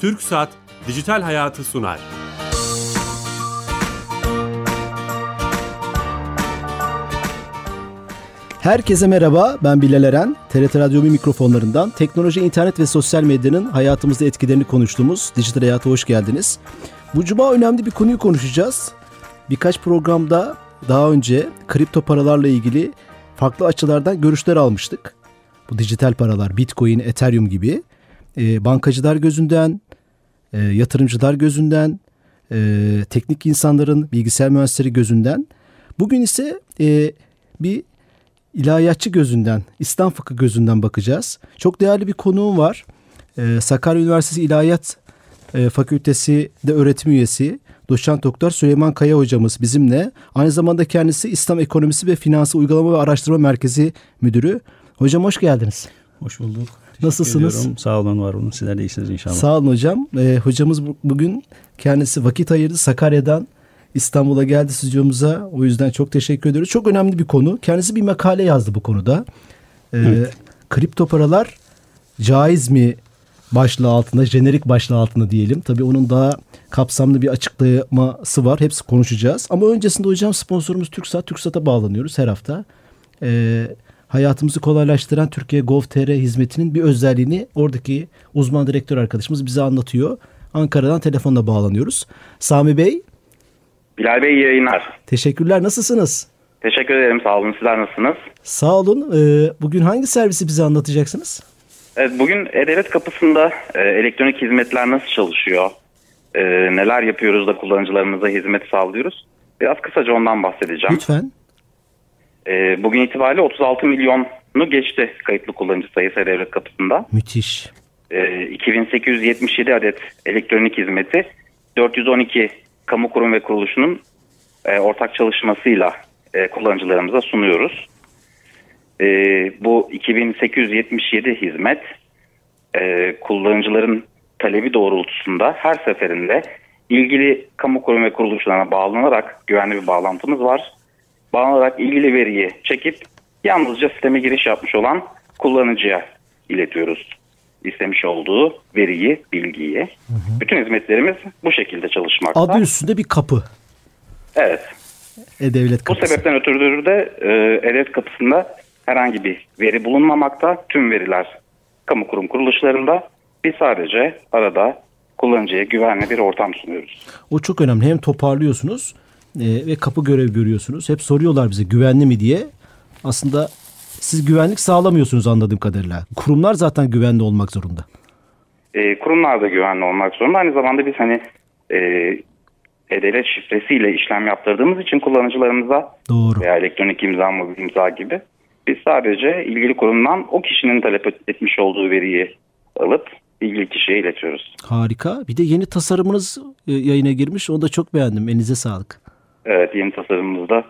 Türk Saat Dijital Hayatı sunar. Herkese merhaba, ben Bilal Eren. TRT Radyo mikrofonlarından teknoloji, internet ve sosyal medyanın hayatımızda etkilerini konuştuğumuz Dijital Hayat'a hoş geldiniz. Bu cuma önemli bir konuyu konuşacağız. Birkaç programda daha önce kripto paralarla ilgili farklı açılardan görüşler almıştık. Bu dijital paralar, Bitcoin, Ethereum gibi e, bankacılar gözünden, e, yatırımcılar gözünden, e, teknik insanların, bilgisayar mühendisleri gözünden. Bugün ise e, bir ilahiyatçı gözünden, İslam fıkı gözünden bakacağız. Çok değerli bir konuğum var. E, Sakarya Üniversitesi İlahiyat e, Fakültesi de öğretim üyesi. Doçent Doktor Süleyman Kaya hocamız bizimle. Aynı zamanda kendisi İslam Ekonomisi ve Finansı Uygulama ve Araştırma Merkezi Müdürü. Hocam hoş geldiniz. Hoş bulduk. Nasılsınız? Ediyorum. Sağ olun, var olun. Sizler de iyisiniz inşallah. Sağ olun hocam. Ee, hocamız bugün kendisi vakit ayırdı. Sakarya'dan İstanbul'a geldi stüdyomuza. O yüzden çok teşekkür ediyoruz. Çok önemli bir konu. Kendisi bir makale yazdı bu konuda. Ee, evet. Kripto paralar caiz mi başlığı altında, jenerik başlığı altında diyelim. Tabii onun daha kapsamlı bir açıklaması var. Hepsi konuşacağız. Ama öncesinde hocam sponsorumuz TürkSat. TürkSat'a bağlanıyoruz her hafta. Ee, hayatımızı kolaylaştıran Türkiye Gov.tr hizmetinin bir özelliğini oradaki uzman direktör arkadaşımız bize anlatıyor. Ankara'dan telefonla bağlanıyoruz. Sami Bey. Bilal Bey yayınlar. Teşekkürler. Nasılsınız? Teşekkür ederim. Sağ olun. Sizler nasılsınız? Sağ olun. Ee, bugün hangi servisi bize anlatacaksınız? Evet, bugün E-Devlet kapısında e, elektronik hizmetler nasıl çalışıyor? E, neler yapıyoruz da kullanıcılarımıza hizmet sağlıyoruz? Biraz kısaca ondan bahsedeceğim. Lütfen. E, bugün itibariyle 36 milyonu geçti kayıtlı kullanıcı sayısı E-Devlet kapısında. Müthiş. E, 2877 adet elektronik hizmeti 412 kamu kurum ve kuruluşunun e, ortak çalışmasıyla e, kullanıcılarımıza sunuyoruz. E, bu 2877 hizmet e, kullanıcıların talebi doğrultusunda her seferinde ilgili kamu kurum ve kuruluşlarına bağlanarak güvenli bir bağlantımız var. Bağlanarak ilgili veriyi çekip yalnızca sisteme giriş yapmış olan kullanıcıya iletiyoruz. istemiş olduğu veriyi, bilgiyi. Hı hı. Bütün hizmetlerimiz bu şekilde çalışmakta. Adı üstünde bir kapı. Evet. E-Devlet kapısı. Bu sebepten ötürü de e, E-Devlet kapısında herhangi bir veri bulunmamakta. Tüm veriler kamu kurum kuruluşlarında. Biz sadece arada kullanıcıya güvenli bir ortam sunuyoruz. O çok önemli. Hem toparlıyorsunuz e, ve kapı görev görüyorsunuz. Hep soruyorlar bize güvenli mi diye. Aslında siz güvenlik sağlamıyorsunuz anladığım kadarıyla. Kurumlar zaten güvenli olmak zorunda. E, kurumlar da güvenli olmak zorunda. Aynı zamanda biz hani e, E-Devlet şifresiyle işlem yaptırdığımız için kullanıcılarımıza Doğru. veya elektronik imza, mobil imza gibi biz sadece ilgili kurumdan o kişinin talep etmiş olduğu veriyi alıp ilgili kişiye iletiyoruz. Harika. Bir de yeni tasarımınız e, yayına girmiş. Onu da çok beğendim. Elinize sağlık. Evet yeni tasarımımız da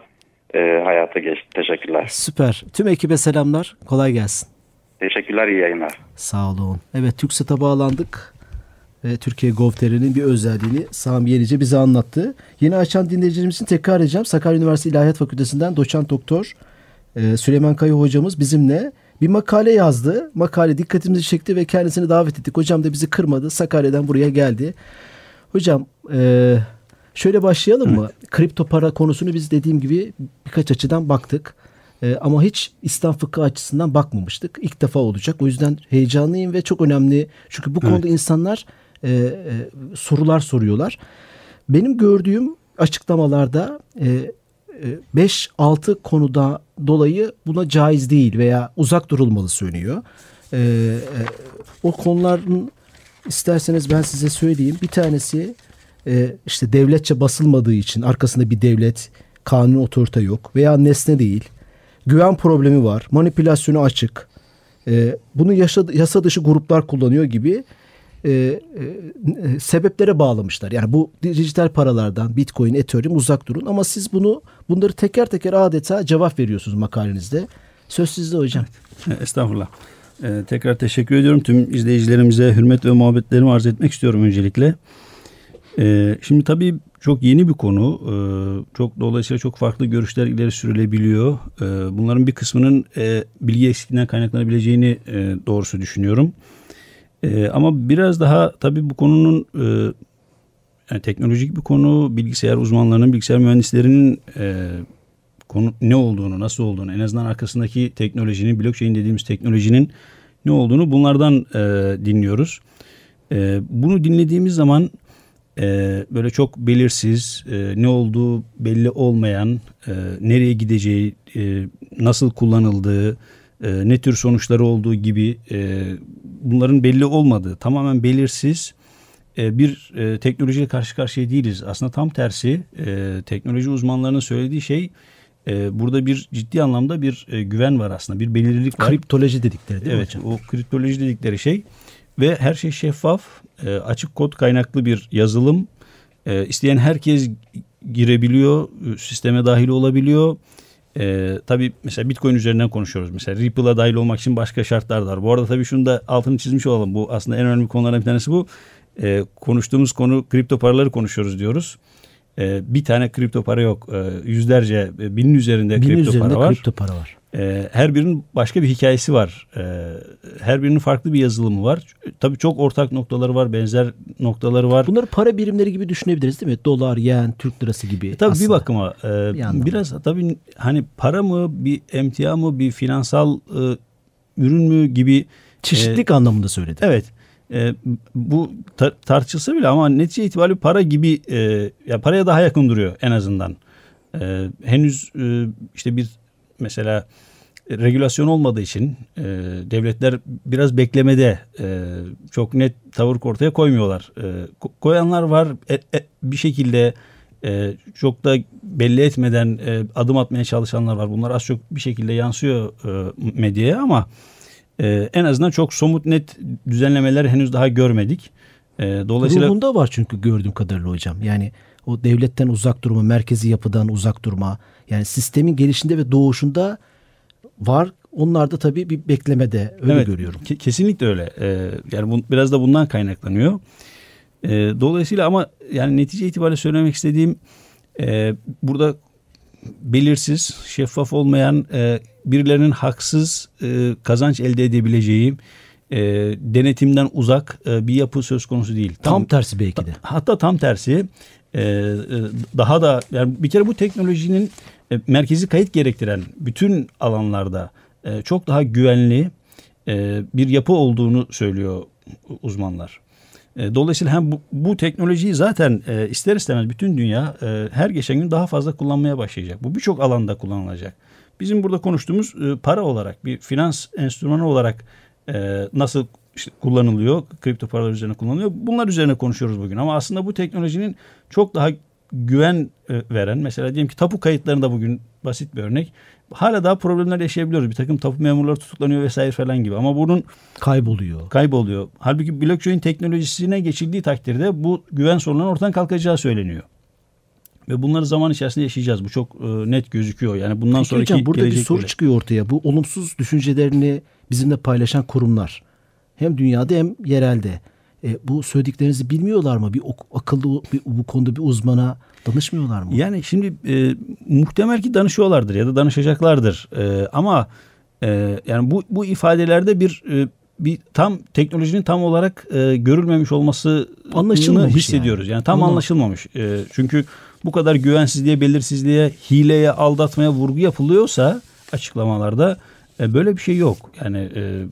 e, hayata geçti. Teşekkürler. Süper. Tüm ekibe selamlar. Kolay gelsin. Teşekkürler. iyi yayınlar. Sağ olun. Evet TürkSat'a bağlandık. Ve Türkiye Gov.tr'nin bir özelliğini Sami Yenice bize anlattı. Yeni açan dinleyicilerimiz için tekrar edeceğim. Sakarya Üniversitesi İlahiyat Fakültesinden doçent doktor e, Süleyman Kaya hocamız bizimle bir makale yazdı. Makale dikkatimizi çekti ve kendisini davet ettik. Hocam da bizi kırmadı. Sakarya'dan buraya geldi. Hocam e, şöyle başlayalım mı? Evet. Kripto para konusunu biz dediğim gibi birkaç açıdan baktık. E, ama hiç İslam fıkı açısından bakmamıştık. İlk defa olacak. O yüzden heyecanlıyım ve çok önemli. Çünkü bu konuda evet. insanlar e, e, sorular soruyorlar. Benim gördüğüm açıklamalarda e, 5-6 konuda dolayı buna caiz değil veya uzak durulmalı söylüyor. Ee, e, o konuların isterseniz ben size söyleyeyim. Bir tanesi e, işte devletçe basılmadığı için arkasında bir devlet, kanun otorite yok veya nesne değil. Güven problemi var, manipülasyonu açık. E, bunu yasa, yasa dışı gruplar kullanıyor gibi e, e, sebeplere bağlamışlar. Yani bu dijital paralardan Bitcoin, Ethereum uzak durun ama siz bunu bunları teker teker adeta cevap veriyorsunuz makalenizde. Söz sizde hocam. Estağfurullah. Ee, tekrar teşekkür ediyorum. Tüm izleyicilerimize hürmet ve muhabbetlerimi arz etmek istiyorum öncelikle. Ee, şimdi tabii çok yeni bir konu. Ee, çok dolayısıyla çok farklı görüşler ileri sürülebiliyor. Ee, bunların bir kısmının e, bilgi eksikliğinden kaynaklanabileceğini e, doğrusu düşünüyorum. E, ama biraz daha tabii bu konunun e, yani teknolojik bir konu, bilgisayar uzmanlarının, bilgisayar mühendislerinin e, konu ne olduğunu, nasıl olduğunu, en azından arkasındaki teknolojinin, blockchain dediğimiz teknolojinin ne olduğunu bunlardan e, dinliyoruz. E, bunu dinlediğimiz zaman e, böyle çok belirsiz, e, ne olduğu belli olmayan, e, nereye gideceği, e, nasıl kullanıldığı, e, ne tür sonuçları olduğu gibi e, bunların belli olmadığı, tamamen belirsiz e, bir e, teknolojiyle karşı karşıya değiliz. Aslında tam tersi e, teknoloji uzmanlarının söylediği şey burada bir ciddi anlamda bir güven var aslında, bir belirlilik var. Kriptoloji dedikleri değil evet, mi hocam? o kriptoloji dedikleri şey ve her şey şeffaf, e, açık kod kaynaklı bir yazılım. E, isteyen herkes girebiliyor, e, sisteme dahil olabiliyor. E, tabii mesela Bitcoin üzerinden konuşuyoruz. Mesela Ripple'a dahil olmak için başka şartlar var. Bu arada tabii şunu da altını çizmiş olalım. Bu aslında en önemli konulardan bir tanesi bu. E, konuştuğumuz konu kripto paraları konuşuyoruz diyoruz. E, bir tane kripto para yok. E, yüzlerce, e, binin üzerinde Binin kripto üzerinde para var. kripto para var. E, her birinin başka bir hikayesi var. E, her birinin farklı bir yazılımı var. Tabii çok ortak noktaları var, benzer noktaları var. Bunları para birimleri gibi düşünebiliriz değil mi? Dolar, yen, Türk lirası gibi. E, Tabii aslında. bir bakıma e, Bir biraz tabii hani para mı, bir emtia mı, bir finansal e, ürün mü gibi Çeşitlilik anlamında söyledim. Evet. E, bu ta- tartışılsa bile ama netice itibariyle para gibi e, ya paraya daha yakın duruyor en azından. E, henüz e, işte bir mesela regülasyon olmadığı için e, devletler biraz beklemede e, çok net tavır ortaya koymuyorlar. E, ko- koyanlar var E- e, bir şekilde e, çok da belli etmeden e, adım atmaya çalışanlar var. Bunlar az çok bir şekilde yansıyor e, medyaya ama e, en azından çok somut net düzenlemeler henüz daha görmedik. E, dolayısıyla Ruhunda var çünkü gördüğüm kadarıyla hocam. Yani o devletten uzak durma, merkezi yapıdan uzak durma. Yani sistemin gelişinde ve doğuşunda var. Onlar da tabii bir beklemede öyle Evet, görüyorum. ke- kesinlikle öyle. Ee, yani bu, biraz da bundan kaynaklanıyor. Ee, dolayısıyla ama yani netice itibariyle söylemek istediğim e, burada belirsiz, şeffaf olmayan e, birilerinin haksız e, kazanç elde edebileceği e, denetimden uzak e, bir yapı söz konusu değil. Tam tersi belki de. Hatta tam tersi e, e, daha da yani bir kere bu teknolojinin e, merkezi kayıt gerektiren bütün alanlarda e, çok daha güvenli bir yapı olduğunu söylüyor uzmanlar. Dolayısıyla hem bu, bu teknolojiyi zaten ister istemez bütün dünya her geçen gün daha fazla kullanmaya başlayacak. Bu birçok alanda kullanılacak. Bizim burada konuştuğumuz para olarak bir finans enstrümanı olarak nasıl işte kullanılıyor, kripto paralar üzerine kullanılıyor. Bunlar üzerine konuşuyoruz bugün ama aslında bu teknolojinin çok daha güven e, veren mesela diyelim ki tapu kayıtlarında bugün basit bir örnek. Hala daha problemler yaşayabiliyoruz. Bir takım tapu memurları tutuklanıyor vesaire falan gibi ama bunun Kayboluyor. kayboluyor. Halbuki blockchain teknolojisine geçildiği takdirde bu güven sorunlarının ortadan kalkacağı söyleniyor. Ve bunları zaman içerisinde yaşayacağız. Bu çok e, net gözüküyor. Yani bundan Peki sonraki hocam burada bir soru öyle. çıkıyor ortaya. Bu olumsuz düşüncelerini bizimle paylaşan kurumlar hem dünyada hem yerelde. E, bu söylediklerinizi bilmiyorlar mı? Bir ok- akıllı bir, bu konuda bir uzmana danışmıyorlar mı? Yani şimdi e, muhtemel ki danışıyorlardır ya da danışacaklardır. E, ama e, yani bu bu ifadelerde bir e, bir tam teknolojinin tam olarak e, görülmemiş olması Anlaşılmamış hissediyoruz. Yani, tam Onu- anlaşılmamış. E, çünkü bu kadar güvensizliğe, belirsizliğe, hileye, aldatmaya vurgu yapılıyorsa açıklamalarda e, böyle bir şey yok. Yani e,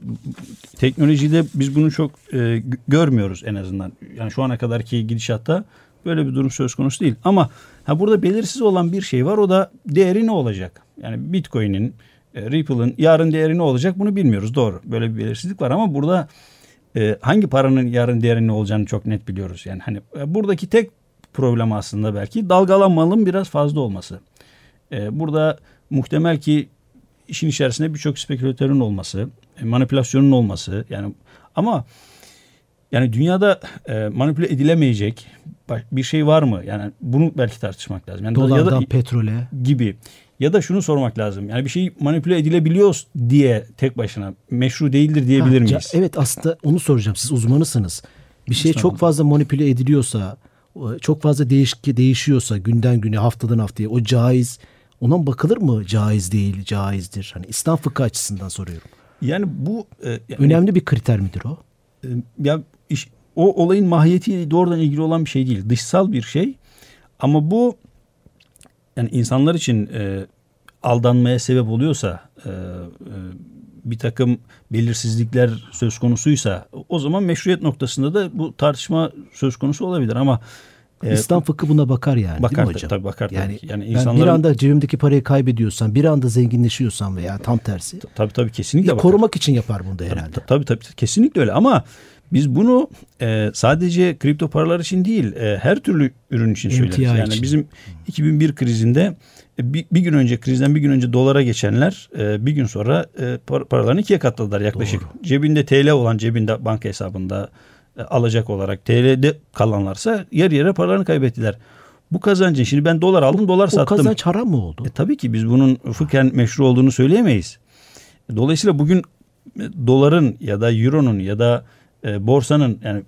teknolojide biz bunu çok e, gö- görmüyoruz en azından. Yani şu ana kadarki gidişatta böyle bir durum söz konusu değil. Ama ha burada belirsiz olan bir şey var. O da değeri ne olacak? Yani Bitcoin'in, e, Ripple'ın yarın değeri ne olacak bunu bilmiyoruz. Doğru. Böyle bir belirsizlik var ama burada e, hangi paranın yarın değeri ne olacağını çok net biliyoruz. Yani hani e, buradaki tek problem aslında belki dalgalanmanın biraz fazla olması. E, burada muhtemel ki işin içerisinde birçok spekülatörün olması, e, manipülasyonun olması yani ama yani dünyada e, manipüle edilemeyecek bir şey var mı? Yani bunu belki tartışmak lazım. Yani ya Dolardan da petrole. gibi. Ya da şunu sormak lazım. Yani bir şey manipüle edilebiliyor diye tek başına meşru değildir diyebilir Ha, miyiz? Evet aslında onu soracağım. Siz uzmanısınız. Bir şey çok fazla manipüle ediliyorsa, çok fazla değişik değişiyorsa günden güne, haftadan haftaya o caiz ona bakılır mı? Caiz değil, caizdir. Hani İslam fıkhı açısından soruyorum. Yani bu e, yani Önemli bir kriter midir o? e, ya iş, o olayın mahiyetiyle doğrudan ilgili olan bir şey değil. Dışsal bir şey. Ama bu yani insanlar için e, aldanmaya sebep oluyorsa e, e, bir takım belirsizlikler söz konusuysa o zaman meşruiyet noktasında da bu tartışma söz konusu olabilir ama e, İslam fıkhı buna bakar yani bakar, değil mi hocam? Tabii bakar yani, tabii. Yani insanların... bir anda cebimdeki parayı kaybediyorsam, bir anda zenginleşiyorsam veya tam tersi. Tabii tabii kesinlikle bakar. Korumak için yapar bunu da herhalde. Tabii tabii, tabii kesinlikle öyle ama biz bunu e, sadece kripto paralar için değil e, her türlü ürün için söyleriz. Yani için. bizim 2001 krizinde e, bir, bir gün önce krizden bir gün önce dolara geçenler e, bir gün sonra e, par paralarını ikiye katladılar yaklaşık. Doğru. Cebinde TL olan cebinde banka hesabında alacak olarak TL'de kalanlarsa yer yere paralarını kaybettiler. Bu kazancın şimdi ben dolar aldım dolar o sattım. O kazanç haram mı oldu? E, tabii ki biz bunun fıkhen meşru olduğunu söyleyemeyiz. Dolayısıyla bugün e, doların ya da euronun ya da e, borsanın yani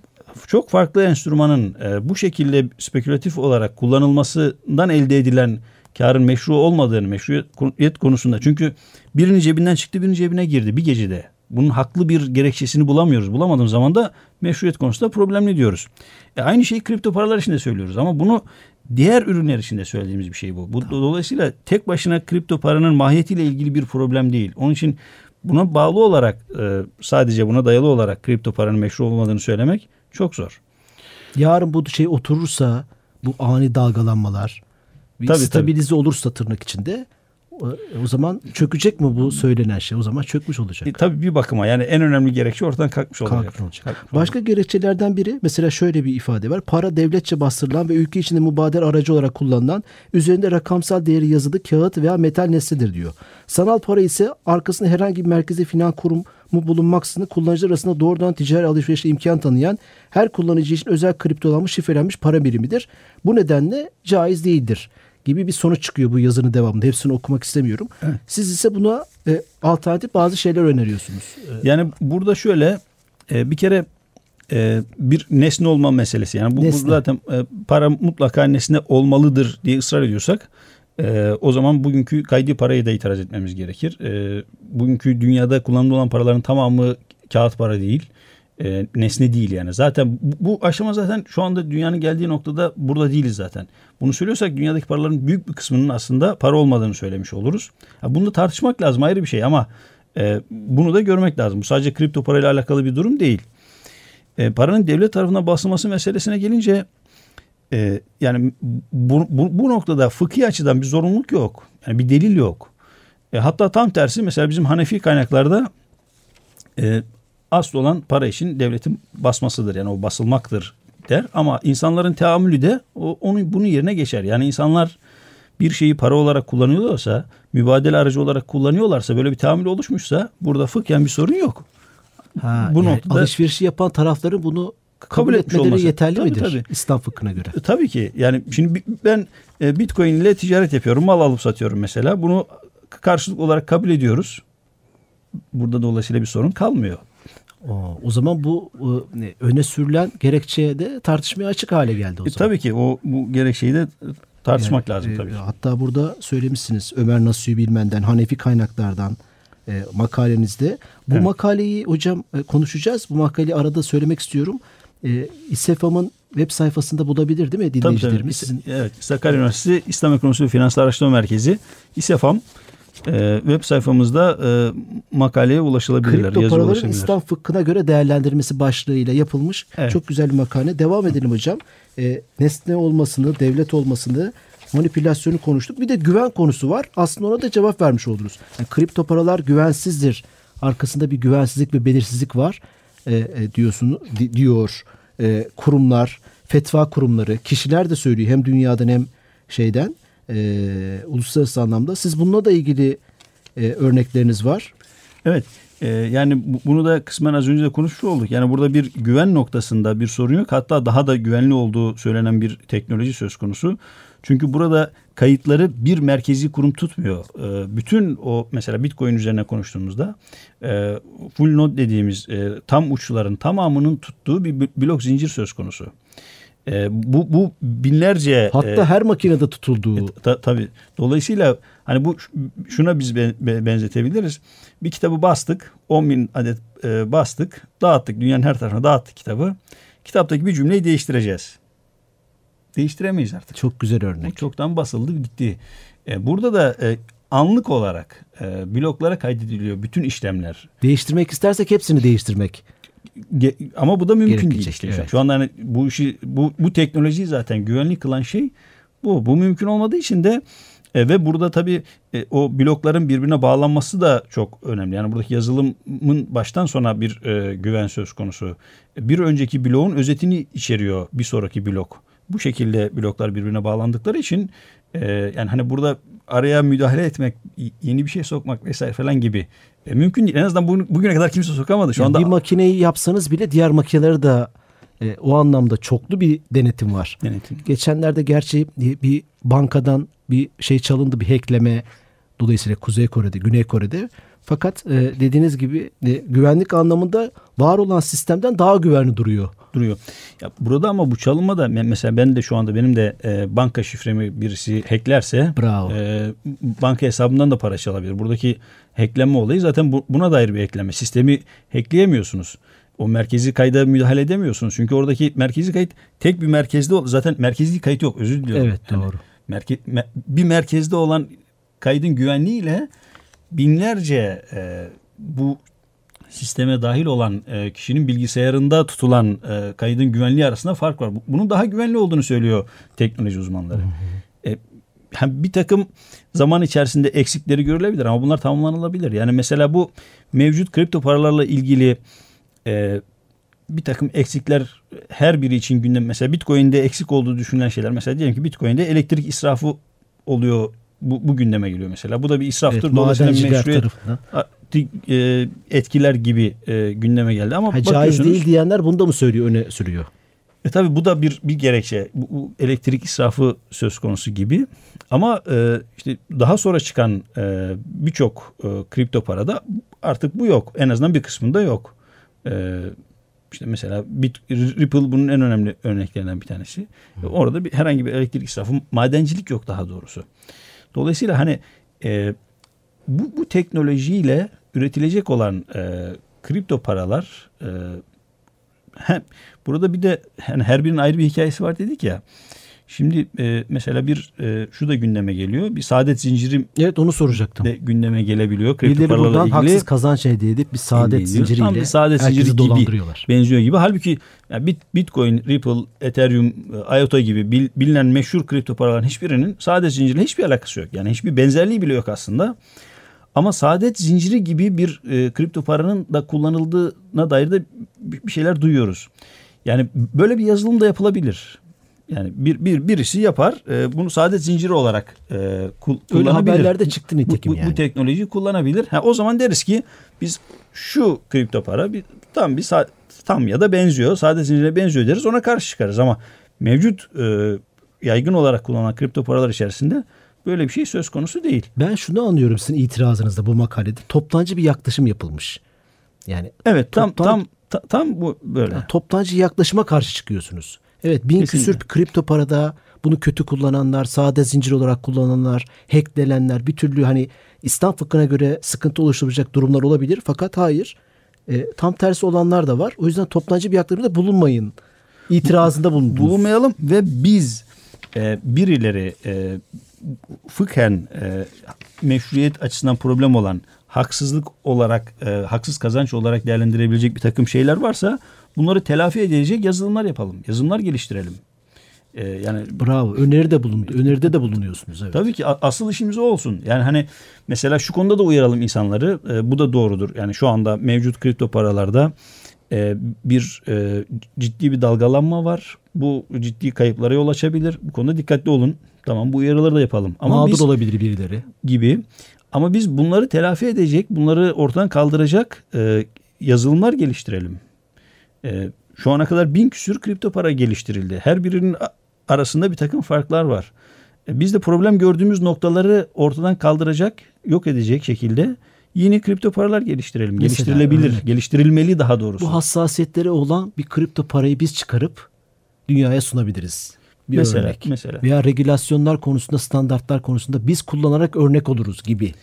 çok farklı enstrümanın e, bu şekilde spekülatif olarak kullanılmasından elde edilen karın meşru olmadığını meşruiyet konusunda çünkü birinin cebinden çıktı birinin cebine girdi bir gecede. Bunun haklı bir gerekçesini bulamıyoruz. Bulamadığımız zaman da meşruiyet konusunda problemli diyoruz. E aynı şeyi kripto paralar için de söylüyoruz ama bunu diğer ürünler için de söylediğimiz bir şey bu. bu tamam. Dolayısıyla tek başına kripto paranın mahiyetiyle ilgili bir problem değil. Onun için buna bağlı olarak e, sadece buna dayalı olarak kripto paranın meşru olmadığını söylemek çok zor. Yarın bu şey oturursa bu ani dalgalanmalar bir tabii, stabilize tabii. olursa tırnak içinde o zaman çökecek mi bu söylenen şey? O zaman çökmüş olacak. E, tabii bir bakıma yani en önemli gerekçe ortadan kalkmış olacak. Kalkmış olacak. Kalkmış Başka olacak. gerekçelerden biri mesela şöyle bir ifade var. Para devletçe bastırılan ve ülke içinde mübader aracı olarak kullanılan üzerinde rakamsal değeri yazılı kağıt veya metal nesnedir diyor. Sanal para ise arkasında herhangi bir merkezi finans kurum mu bulunmaksızın kullanıcılar arasında doğrudan ticari alışverişe imkan tanıyan her kullanıcı için özel kriptolanmış şifrelenmiş para birimidir. Bu nedenle caiz değildir gibi bir sonuç çıkıyor bu yazının devamında. Hepsini okumak istemiyorum. Evet. Siz ise buna e, alternatif bazı şeyler öneriyorsunuz. E, yani burada şöyle e, bir kere e, bir nesne olma meselesi. Yani bu, bu zaten e, para mutlaka nesne olmalıdır diye ısrar ediyorsak e, o zaman bugünkü kaydı parayı da itiraz etmemiz gerekir. E, bugünkü dünyada kullanılan paraların tamamı kağıt para değil e, nesne değil yani. Zaten bu, aşama zaten şu anda dünyanın geldiği noktada burada değiliz zaten. Bunu söylüyorsak dünyadaki paraların büyük bir kısmının aslında para olmadığını söylemiş oluruz. Ya bunu da tartışmak lazım ayrı bir şey ama e, bunu da görmek lazım. Bu sadece kripto parayla alakalı bir durum değil. E, paranın devlet tarafından basılması meselesine gelince e, yani bu, bu, bu noktada fıkhi açıdan bir zorunluluk yok. Yani bir delil yok. E, hatta tam tersi mesela bizim Hanefi kaynaklarda e, asıl olan para için devletin basmasıdır. Yani o basılmaktır der. Ama insanların teamülü de o, onu bunun yerine geçer. Yani insanlar bir şeyi para olarak kullanıyorlarsa, mübadele aracı olarak kullanıyorlarsa, böyle bir tahammül oluşmuşsa burada fıkhen bir sorun yok. Ha, Bu yani noktada alışverişi yapan tarafları bunu kabul, kabul etmeleri olması. yeterli tabii, midir tabii. İslam fıkhına göre? E, tabii ki. Yani şimdi ben e, Bitcoin ile ticaret yapıyorum. Mal alıp satıyorum mesela. Bunu karşılık olarak kabul ediyoruz. Burada dolayısıyla bir sorun kalmıyor. O, o zaman bu e, öne sürülen gerekçe de tartışmaya açık hale geldi o e, zaman. Tabii ki o bu gerekçeyi de tartışmak yani, lazım e, tabii. E, hatta burada söylemişsiniz Ömer Nasuhi Bilmen'den Hanefi kaynaklardan e, makalenizde. Bu evet. makaleyi hocam e, konuşacağız. Bu makaleyi arada söylemek istiyorum. E, İSEFAM'ın web sayfasında bulabilir değil mi dinleyicilerimiz? Tabii, tabii. Evet. Sakarya Üniversitesi İslam Ekonomisi ve Finansal Araştırma Merkezi İSEFAM e, web sayfamızda e, makaleye ulaşılabilirler. Kripto paraların İslam fıkhına göre değerlendirmesi başlığıyla yapılmış. Evet. Çok güzel bir makale. Devam edelim hocam. E, nesne olmasını, devlet olmasını, manipülasyonu konuştuk. Bir de güven konusu var. Aslında ona da cevap vermiş oluruz. Yani kripto paralar güvensizdir. Arkasında bir güvensizlik ve belirsizlik var e, e, diyorsun di, diyor e, kurumlar, fetva kurumları, kişiler de söylüyor hem dünyadan hem şeyden e, uluslararası anlamda. Siz bununla da ilgili e, örnekleriniz var. Evet. E, yani bunu da kısmen az önce de konuşmuş olduk. Yani burada bir güven noktasında bir sorun yok. Hatta daha da güvenli olduğu söylenen bir teknoloji söz konusu. Çünkü burada kayıtları bir merkezi kurum tutmuyor. E, bütün o mesela Bitcoin üzerine konuştuğumuzda e, full node dediğimiz e, tam uçların tamamının tuttuğu bir blok zincir söz konusu. E, bu, bu binlerce... Hatta e, her makinede tutulduğu. e, ta, tabii. Dolayısıyla hani bu şuna biz be, be, benzetebiliriz. Bir kitabı bastık. 10 bin adet e, bastık. Dağıttık. Dünyanın her tarafına dağıttık kitabı. Kitaptaki bir cümleyi değiştireceğiz. Değiştiremeyiz artık. Çok güzel Bu örnek. çoktan basıldı gitti. E, burada da e, anlık olarak e, bloklara kaydediliyor bütün işlemler. Değiştirmek istersek hepsini değiştirmek. Ama bu da mümkün değil. Gerekecek. Şu- evet. Şu anda hani bu işi bu bu teknolojiyi zaten güvenli kılan şey bu. Bu mümkün olmadığı için de e, ve burada tabii e, o blokların birbirine bağlanması da çok önemli. Yani buradaki yazılımın baştan sona bir e, güven söz konusu. Bir önceki bloğun özetini içeriyor bir sonraki blok. Bu şekilde bloklar birbirine bağlandıkları için e, yani hani burada araya müdahale etmek, yeni bir şey sokmak vesaire falan gibi e, mümkün değil. En azından bu- bugüne kadar kimse sokamadı. Şu Yani anda bir makineyi yapsanız bile diğer makineleri de e, o anlamda çoklu bir denetim var. Denetim. Geçenlerde gerçi bir bankadan bir şey çalındı bir hackleme dolayısıyla Kuzey Kore'de, Güney Kore'de. Fakat e, dediğiniz gibi e, güvenlik anlamında var olan sistemden daha güvenli duruyor. Duruyor. Ya burada ama bu çalınma da me- mesela ben de şu anda benim de e, banka şifremi birisi hacklerse Bravo. e, banka hesabımdan da para çalabilir. Buradaki hacklenme olayı zaten bu- buna dair bir hackleme. Sistemi hackleyemiyorsunuz. O merkezi kayda müdahale edemiyorsunuz. Çünkü oradaki merkezi kayıt tek bir merkezde zaten merkezi kayıt yok. Özür diliyorum. Evet, doğru. merke- me- bir merkezde olan kaydın güvenliğiyle binlerce e, bu sisteme dahil olan e, kişinin bilgisayarında tutulan e, kaydın güvenliği arasında fark var. Bu- Bunun daha güvenli olduğunu söylüyor teknoloji uzmanları. E, hem bir takım zaman içerisinde eksikleri görülebilir ama bunlar tamamlanılabilir. Yani mesela bu mevcut kripto paralarla ilgili e, bir takım eksikler her biri için gündem. Mesela Bitcoin'de eksik olduğu düşünülen şeyler. Mesela diyelim ki Bitcoin'de elektrik israfı oluyor. Bu, bu gündeme geliyor mesela. Bu da bir israftır. Evet, Dolayısıyla meşruiyet tarafından. e, etkiler gibi e, gündeme geldi. Ama Ha, caiz değil diyenler bunu da mı söylüyor, öne sürüyor? e tabii bu da bir bir gerekçe. Bu, bu elektrik israfı söz konusu gibi. Ama e, işte daha sonra çıkan e, birçok e, kripto parada artık bu yok. En azından bir kısmında yok. E, işte mesela Bit, Ripple bunun en önemli örneklerinden bir tanesi. E, Orada bir, herhangi bir elektrik israfı, madencilik yok daha doğrusu. Dolayısıyla hani e, bu, bu teknolojiyle üretilecek olan e, kripto paralar e, hem burada bir de hani her birinin ayrı bir hikayesi var dedik ya. Şimdi e, mesela bir e, şu da gündeme geliyor. Bir saadet zinciri Evet onu soracaktım. de gündeme gelebiliyor. Kripto Birileri paralarla buradan ilgili haksız kazanç elde edip bir saadet. Tam zinciriyle bir saadet zinciri gibi dolandırıyorlar. benziyor gibi. Halbuki yani Bit- Bitcoin, Ripple, Ethereum, e, IOTA gibi bil- bilinen meşhur kripto paraların hiçbirinin saadet zinciriyle hiçbir alakası yok. Yani hiçbir benzerliği bile yok aslında. Ama saadet zinciri gibi bir e, kripto paranın da kullanıldığına dair de bir şeyler duyuyoruz. Yani böyle bir yazılım da yapılabilir. Yani bir, bir birisi yapar e, bunu saadet zinciri olarak e, kul- Öyle haberlerde çıktı nitekim bu, bu, yani. bu teknolojiyi kullanabilir. Ha, o zaman deriz ki biz şu kripto para bir tam bir tam ya da benziyor. Saadet zincirine benziyor deriz. Ona karşı çıkarız ama mevcut e, yaygın olarak kullanılan kripto paralar içerisinde böyle bir şey söz konusu değil. Ben şunu anlıyorum sizin itirazınızda bu makalede. Toptancı bir yaklaşım yapılmış. Yani Evet tam Toptan- tam ta- tam bu böyle. Yani toptancı yaklaşıma karşı çıkıyorsunuz. Evet bin Kesinlikle. küsür kripto parada bunu kötü kullananlar, sade zincir olarak kullananlar, hacklenenler bir türlü hani İslam fıkhına göre sıkıntı oluşturacak durumlar olabilir. Fakat hayır e, tam tersi olanlar da var. O yüzden toptancı bir yaklaşımda bulunmayın. İtirazında bulundunuz. bulunmayalım ve biz e, birileri e, fıkhen e, meşruiyet açısından problem olan haksızlık olarak e, haksız kazanç olarak değerlendirebilecek bir takım şeyler varsa bunları telafi edecek yazılımlar yapalım. Yazılımlar geliştirelim. E, yani Bravo. Öneri de bulundu. Öneride de bulunuyorsunuz. Evet. Tabii ki asıl işimiz o olsun. Yani hani mesela şu konuda da uyaralım insanları. E, bu da doğrudur. Yani şu anda mevcut kripto paralarda e, bir e, ciddi bir dalgalanma var. Bu ciddi kayıplara yol açabilir. Bu konuda dikkatli olun. Tamam bu uyarıları da yapalım. Ama Mağdur biz olabilir birileri. gibi ama biz bunları telafi edecek, bunları ortadan kaldıracak e, yazılımlar geliştirelim. E, şu ana kadar bin küsür kripto para geliştirildi. Her birinin arasında bir takım farklar var. E, biz de problem gördüğümüz noktaları ortadan kaldıracak, yok edecek şekilde yeni kripto paralar geliştirelim. Mesela Geliştirilebilir, örnek. geliştirilmeli daha doğrusu. Bu hassasiyetleri olan bir kripto parayı biz çıkarıp dünyaya sunabiliriz. Bir Mesela, örnek. mesela. Veya regülasyonlar konusunda, standartlar konusunda biz kullanarak örnek oluruz gibi.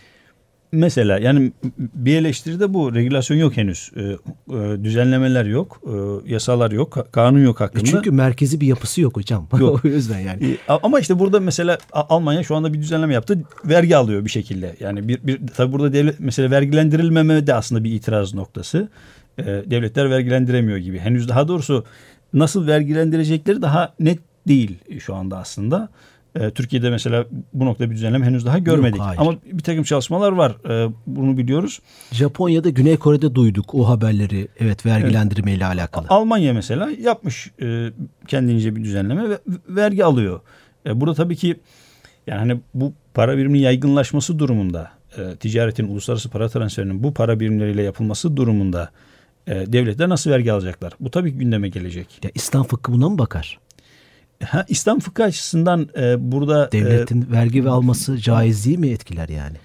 Mesela yani bir eleştiri de bu. Regülasyon yok henüz. Ee, e, düzenlemeler yok. E, yasalar yok. ka- Kanun yok E hakkında. çünkü merkezi bir yapısı yok hocam. Yok. o yüzden yani. E, a- Ama işte burada mesela Almanya şu anda bir düzenleme yaptı. Vergi alıyor bir şekilde. Yani bir, bir tabii burada devlet mesela vergilendirilmeme de aslında bir itiraz noktası. E, devletler vergilendiremiyor gibi. Henüz daha doğrusu nasıl vergilendirecekleri daha net değil şu anda aslında. E, Türkiye'de mesela bu noktada bir düzenleme henüz daha görmedik. hayır. Ama bir takım çalışmalar var. E, bunu biliyoruz. Japonya'da Güney Kore'de duyduk o haberleri. Evet vergilendirme ile alakalı. Almanya mesela yapmış e, kendince bir düzenleme ve vergi alıyor. E, burada tabii ki yani hani bu para biriminin yaygınlaşması durumunda e, ticaretin uluslararası para transferinin bu para birimleriyle yapılması durumunda e, devletler nasıl vergi alacaklar? Bu tabii ki gündeme gelecek. Ya İslam fıkhı buna mı bakar? Ha, İslam fıkhı açısından e, burada e, Devletin vergi ve alması caizliği mi etkiler yani?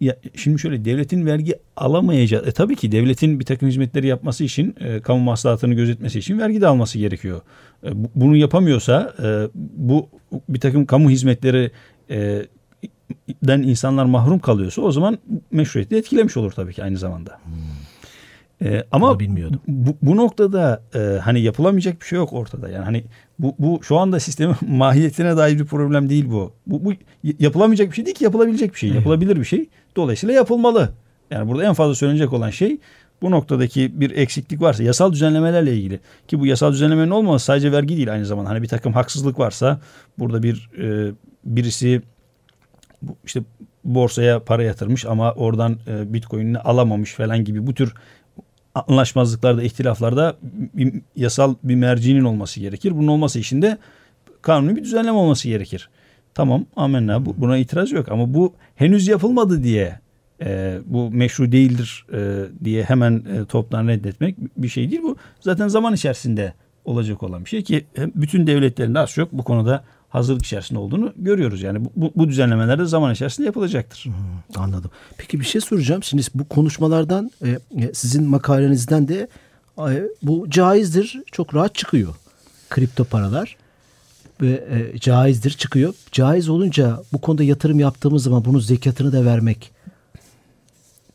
Ya şimdi şöyle devletin vergi alamayacağı e, tabii ki devletin bir takım hizmetleri yapması için e, kamu maslahatını gözetmesi için vergi de alması gerekiyor. E, bu- bunu yapamıyorsa e, bu bir takım kamu hizmetleri e, den insanlar mahrum kalıyorsa o zaman meşruiyeti etkilemiş olur tabii ki aynı zamanda. E, ama Bunu bilmiyordum. bu, bu noktada e, hani yapılamayacak bir şey yok ortada. Yani hani bu, bu şu anda sistemin mahiyetine dair bir problem değil bu. Bu, bu yapılamayacak bir şey değil ki yapılabilecek bir şey. Yapılabilir bir şey. Dolayısıyla yapılmalı. Yani burada en fazla söylenecek olan şey bu noktadaki bir eksiklik varsa yasal düzenlemelerle ilgili ki bu yasal düzenlemenin olmaması sadece vergi değil aynı zamanda hani bir takım haksızlık varsa burada bir e, birisi işte borsaya para yatırmış ama oradan e, bitcoin'ini alamamış falan gibi bu tür anlaşmazlıklarda, ihtilaflarda bir, yasal bir mercinin olması gerekir. Bunun olması için de kanuni bir düzenleme olması gerekir. Tamam amenna bu, buna itiraz yok ama bu henüz yapılmadı diye e, bu meşru değildir e, diye hemen e, toptan reddetmek bir şey değil. Bu zaten zaman içerisinde olacak olan bir şey ki hem bütün devletlerin de az çok bu konuda hazırlık içerisinde olduğunu görüyoruz. Yani bu, bu, düzenlemeler de zaman içerisinde yapılacaktır. Anladım. Peki bir şey soracağım. Şimdi bu konuşmalardan e, e, sizin makalenizden de e, bu caizdir çok rahat çıkıyor. Kripto paralar ve caizdir çıkıyor. Caiz olunca bu konuda yatırım yaptığımız zaman bunun zekatını da vermek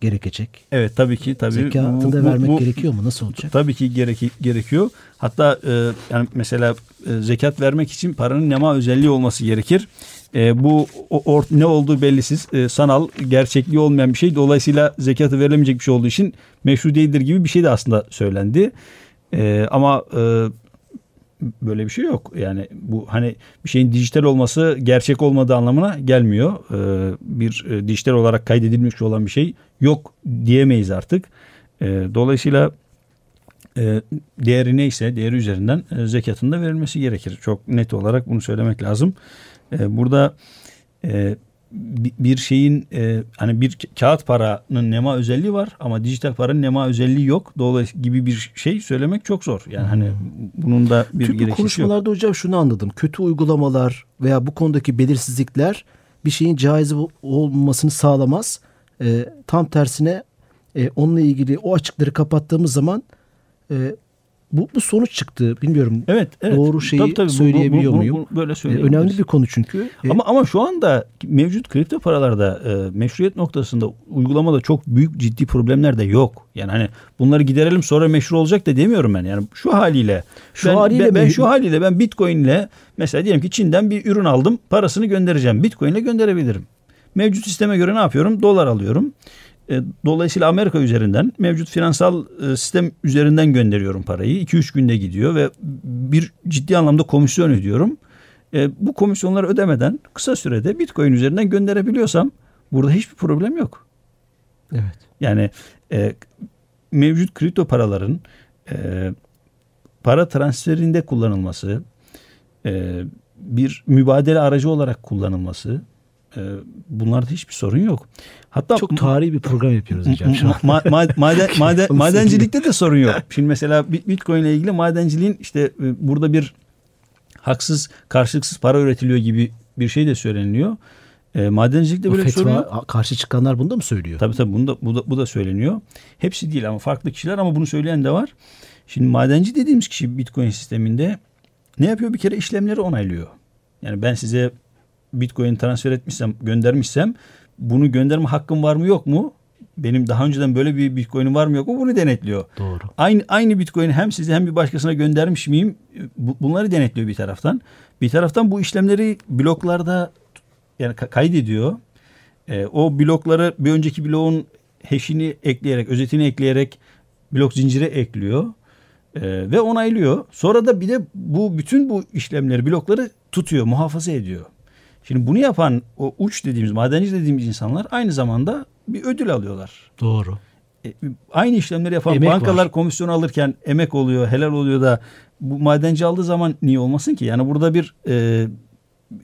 gerekecek. Evet tabii ki tabii. Zekatını da Bu- vermek bu- gerekiyor mu? Nasıl olacak? Tabii ki gereki, gerekiyor. Hatta e, yani mesela e, zekat vermek için paranın nema özelliği olması gerekir. E, bu o, or- ne olduğu bellisiz, e, sanal, gerçekliği olmayan bir şey. Dolayısıyla zekatı verilemeyecek bir şey olduğu için meşru değildir gibi bir şey de aslında söylendi. E, ama e, böyle bir şey yok. Yani bu hani bir şeyin dijital olması gerçek olmadığı anlamına gelmiyor. E, bir e, dijital olarak kaydedilmiş olan bir şey yok diyemeyiz artık. E, dolayısıyla e, değeri neyse değeri üzerinden e, zekatın da verilmesi gerekir. Çok net olarak bunu söylemek lazım. E, burada e, bir şeyin e, hani bir ka- kağıt paranın nema özelliği var ama dijital paranın nema özelliği yok. Dolayısıyla gibi bir şey söylemek çok zor. Yani hani bunun da bir Tüm yok. konuşmalarda hocam şunu anladım. Kötü uygulamalar veya bu konudaki belirsizlikler bir şeyin caiz olmasını sağlamaz. E, tam tersine e, onunla ilgili o açıkları kapattığımız zaman e, bu, bu sonuç çıktı. Bilmiyorum. Evet, evet. Doğru şeyi Tabii, tabii. Bu- bu- söyleyebiliyor bu- bu- muyum? bu- Böyle E, söyleyebiliriz. önemli bir konu çünkü. E, Ama ama şu anda mevcut kripto paralarda e, meşruiyet noktasında uygulamada çok büyük ciddi problemler de yok. Yani hani bunları giderelim sonra meşru olacak da demiyorum ben. Yani şu haliyle Şu ben, haliyle ben, ben şu haliyle ben Bitcoin ile mesela diyelim ki Çin'den bir ürün aldım, parasını göndereceğim. Bitcoin ile gönderebilirim. Mevcut sisteme göre ne yapıyorum? Dolar alıyorum. E, Dolayısıyla Amerika üzerinden mevcut finansal e, sistem üzerinden gönderiyorum parayı. 2-3 günde gidiyor ve bir ciddi anlamda komisyon ödüyorum. E, bu komisyonları ödemeden kısa sürede Bitcoin üzerinden gönderebiliyorsam burada hiçbir problem yok. evet. Yani e, mevcut kripto paraların e, para transferinde kullanılması, e, bir mübadele aracı olarak kullanılması, bunlarda hiçbir sorun yok. Hatta Çok tarihi bir program yapıyoruz hocam şu an. Ma- ma- maden, maden, madencilikte de sorun yok. Şimdi mesela Bit- Bitcoin ile ilgili madenciliğin işte e, burada bir haksız, karşılıksız para üretiliyor gibi bir şey de söyleniliyor. E, madencilikte Bu böyle bir sorun yok. karşı çıkanlar bunu da mı söylüyor? Tabii tabii bunu da, bu, da, bu da söyleniyor. Hepsi değil ama farklı kişiler ama bunu söyleyen de var. Şimdi madenci dediğimiz kişi Bitcoin sisteminde ne yapıyor? Bir kere işlemleri onaylıyor. Yani ben size Bitcoin transfer etmişsem, göndermişsem bunu gönderme hakkım var mı yok mu? Benim daha önceden böyle bir Bitcoin'im var mı yok mu? Bunu denetliyor. Doğru. Aynı aynı Bitcoin'i hem size hem bir başkasına göndermiş miyim? Bu- Bunları denetliyor bir taraftan. Bir taraftan bu işlemleri bloklarda yani ka- kaydediyor. Ee, o blokları bir önceki bloğun hash'ini ekleyerek, özetini ekleyerek blok zincire ekliyor. Ee, ve onaylıyor. Sonra da bir de bu bütün bu işlemleri, blokları tutuyor, muhafaza ediyor. Şimdi bunu yapan o uç dediğimiz, madenci dediğimiz insanlar aynı zamanda bir ödül alıyorlar. Doğru. E, aynı işlemleri yapan Emek bankalar var. komisyon alırken emek oluyor, helal oluyor da bu madenci aldığı zaman niye olmasın ki? Yani burada bir e,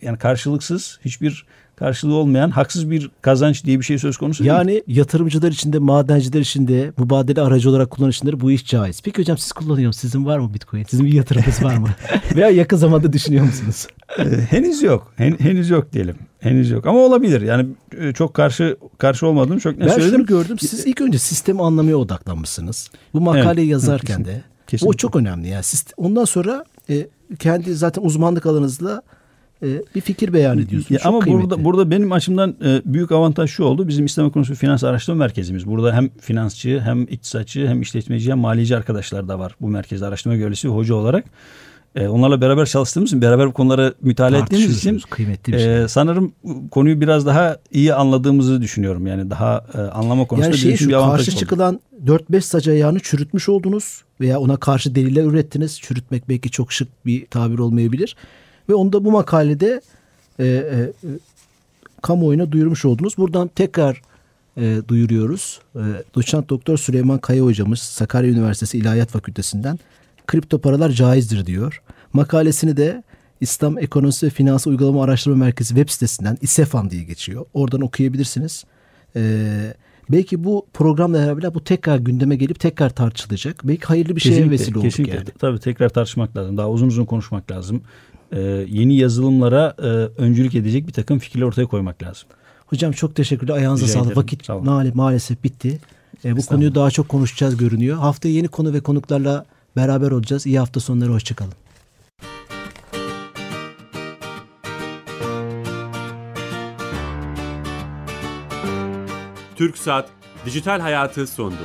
yani karşılıksız, hiçbir karşılığı olmayan haksız bir kazanç diye bir şey söz konusu değil. Yani yatırımcılar için de madenciler için de mübadele aracı olarak kullanışları bu iş caiz. Peki hocam siz kullanıyor musunuz? Sizin var mı Bitcoin? Sizin bir yatırımınız var mı? Veya yakın zamanda düşünüyor musunuz? E, henüz yok. Hen- henüz yok diyelim. Henüz yok ama olabilir. Yani e, çok karşı karşı olmadığım çok ne ben söyledim. şunu gördüm. Siz ilk önce sistemi anlamaya odaklanmışsınız. Bu makaleyi Evet, yazarken evet, de. kesinlikle. O çok önemli. Yani sist- ondan sonra e, kendi zaten uzmanlık alanınızla e, bir fikir beyan ediyorsunuz. Ya ama kıymetli. burada burada benim açımdan e, büyük avantaj şu oldu. Bizim İslam Ekonomisi Finans Araştırma Merkezimiz. Burada hem finansçı, hem iktisatçı, hem işletmeci, hem maliyeci arkadaşlar da var bu merkezde araştırma görevlisi hoca olarak. E, onlarla beraber çalıştığımız için, beraber bu konuları mütalaa ettiğimiz için kıymetli bir şey. e, sanırım konuyu biraz daha iyi anladığımızı düşünüyorum. Yani daha e, anlama konusunda Yani şey şu bir avantaj karşı oldu. çıkılan 4-5 sac ayağını çürütmüş oldunuz veya ona karşı deliller ürettiniz. Çürütmek belki çok şık bir tabir olmayabilir. Ve onu da bu makalede e, e, e, kamuoyuna duyurmuş oldunuz. Buradan tekrar e, duyuruyoruz. E, Doçent Doktor Süleyman Kaya hocamız Sakarya Üniversitesi İlahiyat Fakültesinden kripto paralar caizdir diyor. Makalesini de İslam Ekonomisi ve Finansı Uygulama Araştırma Merkezi web sitesinden İSEFAM diye geçiyor. Oradan okuyabilirsiniz. Ee, belki bu programla beraber bu tekrar gündeme gelip tekrar tartışılacak. Belki hayırlı bir şeye Kesinlikle, vesile olduk kesinlikle. yani. Tabii tekrar tartışmak lazım. Daha uzun uzun konuşmak lazım. E, yeni yazılımlara e, öncülük edecek bir takım fikirler ortaya koymak lazım. Hocam çok teşekkürler. Ayağınıza Rica sağlık. ederim. Vakit Sağ olun. maale- maalesef bitti. Ee, bu konuyu daha çok konuşacağız görünüyor. Haftaya yeni konu ve konuklarla beraber olacağız. İyi hafta sonları. Hoşçakalın. Türk Saat Dijital Hayatı sondu.